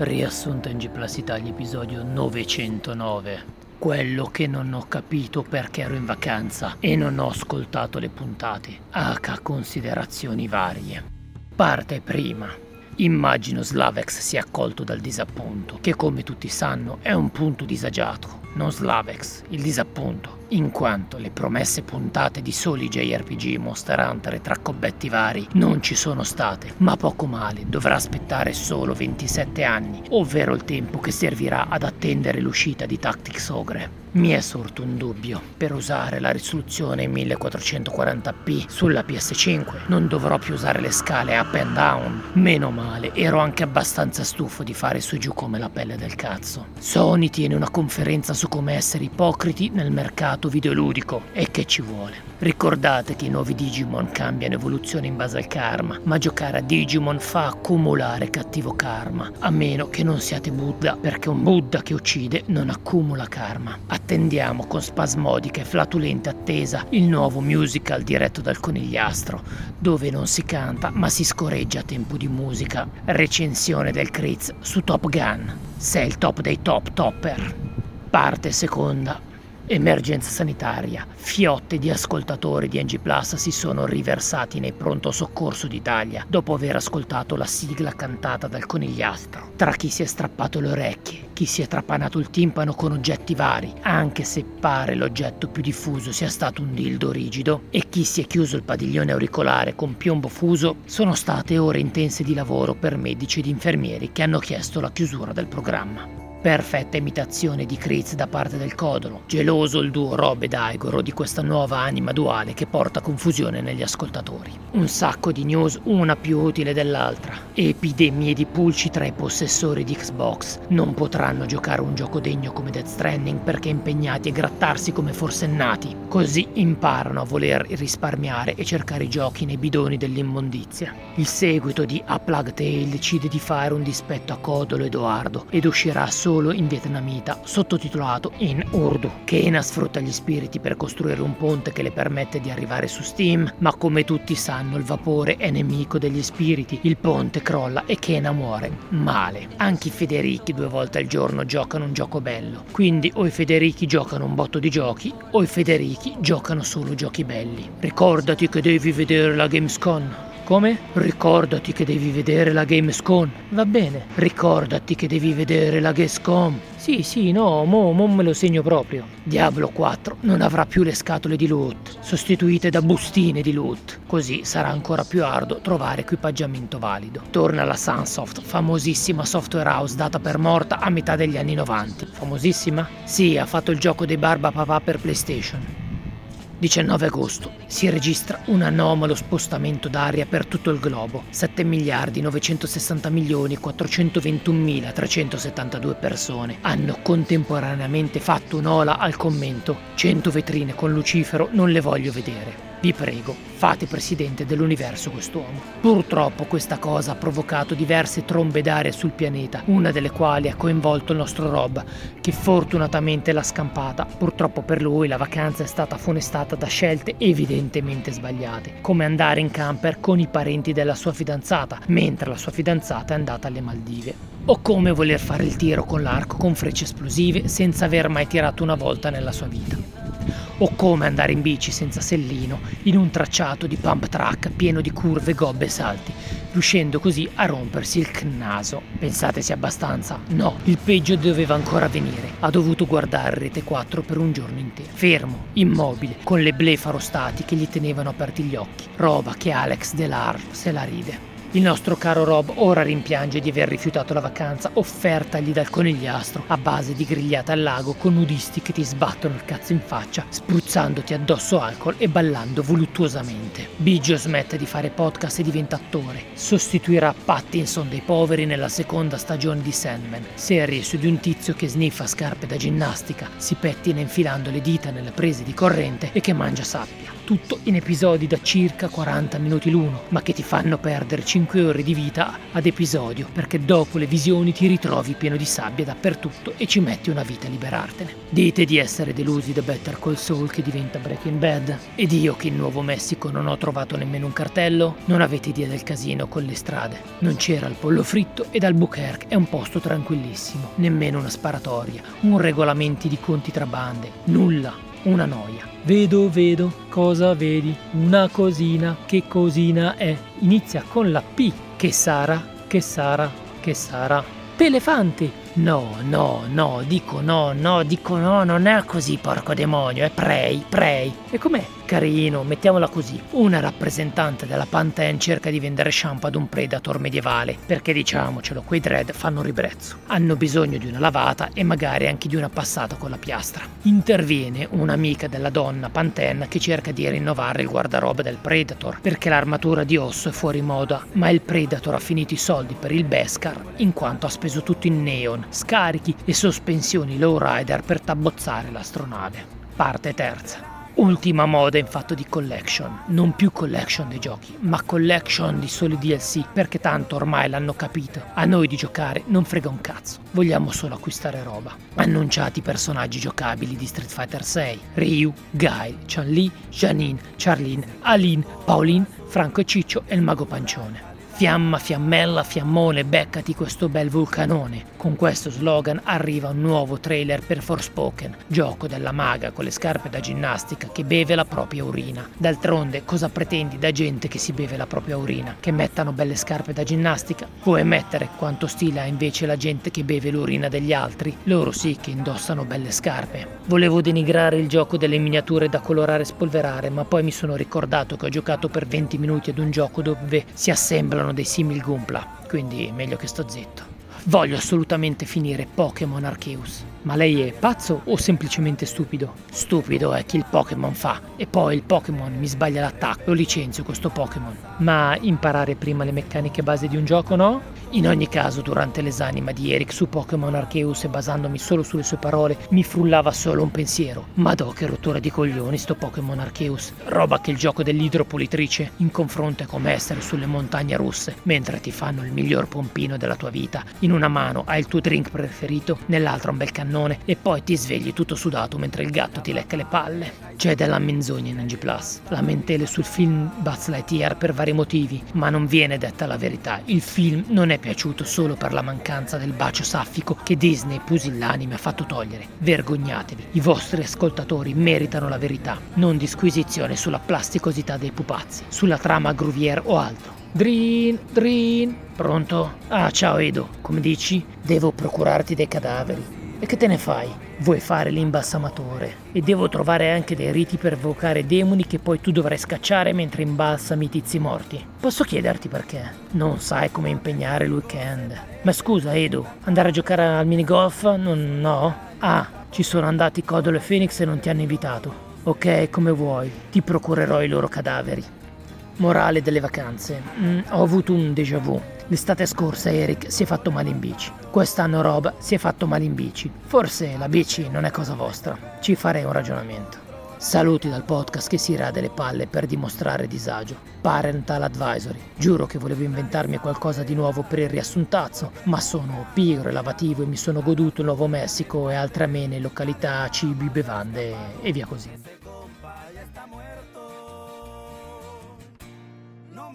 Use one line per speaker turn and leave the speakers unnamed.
Riassunto in G Plus Italia episodio 909. Quello che non ho capito perché ero in vacanza e non ho ascoltato le puntate. H considerazioni varie. Parte prima. Immagino Slavex sia accolto dal disappunto, che come tutti sanno è un punto disagiato. Non Slavex, il disappunto in quanto le promesse puntate di soli JRPG Monster Hunter e tra combetti vari non ci sono state, ma poco male, dovrà aspettare solo 27 anni, ovvero il tempo che servirà ad attendere l'uscita di Tactics Ogre. Mi è sorto un dubbio. Per usare la risoluzione 1440p sulla PS5 non dovrò più usare le scale up and down. Meno male, ero anche abbastanza stufo di fare su e giù come la pelle del cazzo. Sony tiene una conferenza su come essere ipocriti nel mercato videoludico e che ci vuole. Ricordate che i nuovi Digimon cambiano evoluzione in base al karma, ma giocare a Digimon fa accumulare cattivo karma, a meno che non siate Buddha, perché un Buddha che uccide non accumula karma. Attendiamo con spasmodica e flatulente attesa il nuovo musical diretto dal conigliastro, dove non si canta ma si scorreggia a tempo di musica. Recensione del Critz su Top Gun. Sei il top dei top topper. Parte seconda. Emergenza sanitaria. Fiotte di ascoltatori di NG Plus si sono riversati nei pronto soccorso d'Italia dopo aver ascoltato la sigla cantata dal conigliastro. Tra chi si è strappato le orecchie, chi si è trapanato il timpano con oggetti vari, anche se pare l'oggetto più diffuso sia stato un dildo rigido, e chi si è chiuso il padiglione auricolare con piombo fuso, sono state ore intense di lavoro per medici ed infermieri che hanno chiesto la chiusura del programma. Perfetta imitazione di Kriz da parte del Codolo, geloso il duo Rob ed Igoro di questa nuova anima duale che porta confusione negli ascoltatori. Un sacco di news, una più utile dell'altra. Epidemie di pulci tra i possessori di Xbox. Non potranno giocare un gioco degno come Death Stranding perché impegnati a grattarsi come forsennati. Così imparano a voler risparmiare e cercare i giochi nei bidoni dell'immondizia. Il seguito di A Plague Tale decide di fare un dispetto a Codolo ed Edoardo ed uscirà solo solo in vietnamita, sottotitolato in Urdu. Kena sfrutta gli spiriti per costruire un ponte che le permette di arrivare su Steam, ma come tutti sanno il vapore è nemico degli spiriti, il ponte crolla e Kena muore. Male. Anche i Federichi due volte al giorno giocano un gioco bello. Quindi o i Federichi giocano un botto di giochi o i Federichi giocano solo giochi belli. Ricordati che devi vedere la Gamescom. Come? Ricordati che devi vedere la Gamescom. Va bene. Ricordati che devi vedere la Gamescom. Sì, sì, no, mo, mo me lo segno proprio. Diablo 4 non avrà più le scatole di loot, sostituite da bustine di loot. Così sarà ancora più arduo trovare equipaggiamento valido. Torna la Sunsoft, famosissima software house data per morta a metà degli anni 90. Famosissima? Sì, ha fatto il gioco dei Barba Papà per PlayStation. 19 agosto si registra un anomalo spostamento d'aria per tutto il globo. 7 miliardi 960 milioni 421 372 persone hanno contemporaneamente fatto un'ola al commento 100 vetrine con Lucifero non le voglio vedere. Vi prego, fate presidente dell'universo quest'uomo. Purtroppo questa cosa ha provocato diverse trombe d'aria sul pianeta, una delle quali ha coinvolto il nostro Rob, che fortunatamente l'ha scampata. Purtroppo per lui la vacanza è stata funestata da scelte evidentemente sbagliate, come andare in camper con i parenti della sua fidanzata, mentre la sua fidanzata è andata alle Maldive. O come voler fare il tiro con l'arco con frecce esplosive senza aver mai tirato una volta nella sua vita o come andare in bici senza sellino in un tracciato di pump track pieno di curve, gobbe e salti, riuscendo così a rompersi il naso. Pensate sia abbastanza? No, il peggio doveva ancora venire. Ha dovuto guardare Rete 4 per un giorno intero, fermo, immobile, con le blefarostati che gli tenevano aperti gli occhi, roba che Alex Delar se la ride. Il nostro caro Rob ora rimpiange di aver rifiutato la vacanza offertagli dal conigliastro a base di grigliata al lago con nudisti che ti sbattono il cazzo in faccia, spruzzandoti addosso alcol e ballando voluttuosamente. Biggio smette di fare podcast e diventa attore. Sostituirà Pattinson dei poveri nella seconda stagione di Sandman, serie su di un tizio che sniffa scarpe da ginnastica, si pettina infilando le dita nelle prese di corrente e che mangia sabbia. Tutto in episodi da circa 40 minuti l'uno, ma che ti fanno perdere 5 5 ore di vita ad episodio, perché dopo le visioni ti ritrovi pieno di sabbia dappertutto e ci metti una vita a liberartene. Dite di essere delusi da Better Call Saul che diventa Breaking Bad? Ed io che in Nuovo Messico non ho trovato nemmeno un cartello? Non avete idea del casino con le strade. Non c'era il pollo fritto ed Albuquerque è un posto tranquillissimo, nemmeno una sparatoria, un regolamenti di conti tra bande, nulla, una noia. Vedo, vedo, cosa vedi? Una cosina, che cosina è? Inizia con la P. Che sarà, che sarà, che sarà. Pelefante! No, no, no, dico no, no, dico no, non è così, porco demonio, è Prey, Prey. E com'è? Carino, mettiamola così. Una rappresentante della Pantene cerca di vendere shampoo ad un predator medievale, perché diciamocelo, quei dread fanno ribrezzo. Hanno bisogno di una lavata e magari anche di una passata con la piastra. Interviene un'amica della donna Pantene che cerca di rinnovare il guardaroba del predator, perché l'armatura di osso è fuori moda, ma il predator ha finito i soldi per il Beskar in quanto ha speso tutto in neon, scarichi e sospensioni lowrider per tabbozzare l'astronave. Parte terza. Ultima moda in fatto di collection, non più collection dei giochi, ma collection di soli DLC, perché tanto ormai l'hanno capito. A noi di giocare non frega un cazzo, vogliamo solo acquistare roba. Annunciati personaggi giocabili di Street Fighter 6, Ryu, Guile, Chun-Li, Janine, Charlene, Aline, Pauline, Franco e Ciccio e il mago pancione. Fiamma, fiammella, fiammone, beccati questo bel vulcanone. Con questo slogan arriva un nuovo trailer per Forspoken, gioco della maga con le scarpe da ginnastica che beve la propria urina. D'altronde, cosa pretendi da gente che si beve la propria urina? Che mettano belle scarpe da ginnastica? Puoi mettere quanto stile ha invece la gente che beve l'urina degli altri? Loro sì che indossano belle scarpe. Volevo denigrare il gioco delle miniature da colorare e spolverare, ma poi mi sono ricordato che ho giocato per 20 minuti ad un gioco dove si assemblano sono dei simil Gumpla, quindi meglio che sto zitto. Voglio assolutamente finire Pokémon Arceus. Ma lei è pazzo o semplicemente stupido? Stupido è chi il Pokémon fa e poi il Pokémon mi sbaglia l'attacco, lo licenzio questo Pokémon. Ma imparare prima le meccaniche base di un gioco no? In ogni caso, durante l'esanima di Eric su Pokémon Arceus e basandomi solo sulle sue parole, mi frullava solo un pensiero. Madò che rottura di coglioni sto Pokémon Arceus. Roba che il gioco dell'idropolitrice in confronto è come essere sulle montagne russe, mentre ti fanno il miglior pompino della tua vita. In una mano hai il tuo drink preferito, nell'altra un bel cannone e poi ti svegli tutto sudato mentre il gatto ti lecca le palle. C'è della menzogna in NG Plus. Lamentele sul film Buzz Lightyear per vari motivi, ma non viene detta la verità. Il film non è piaciuto solo per la mancanza del bacio saffico che Disney pusillanime ha fatto togliere. Vergognatevi, i vostri ascoltatori meritano la verità, non disquisizione sulla plasticosità dei pupazzi, sulla trama Gruvier o altro. Drin, Drin, pronto? Ah, ciao Edo, come dici? Devo procurarti dei cadaveri. E che te ne fai? Vuoi fare l'imbalsamatore? E devo trovare anche dei riti per evocare demoni che poi tu dovrai scacciare mentre imbalsami i tizi morti. Posso chiederti perché? Non sai come impegnare il weekend. Ma scusa, Edo, andare a giocare al minigolf? Non, no? Ah, ci sono andati Codolo e Phoenix e non ti hanno invitato. Ok, come vuoi, ti procurerò i loro cadaveri. Morale delle vacanze. Mm, ho avuto un déjà vu. L'estate scorsa Eric si è fatto male in bici. Quest'anno Rob si è fatto male in bici. Forse la bici non è cosa vostra. Ci farei un ragionamento. Saluti dal podcast che si rade le palle per dimostrare disagio. Parental Advisory. Giuro che volevo inventarmi qualcosa di nuovo per il riassuntazzo, ma sono pigro e lavativo e mi sono goduto il Nuovo Messico e altre amene località, cibi, bevande e via così. No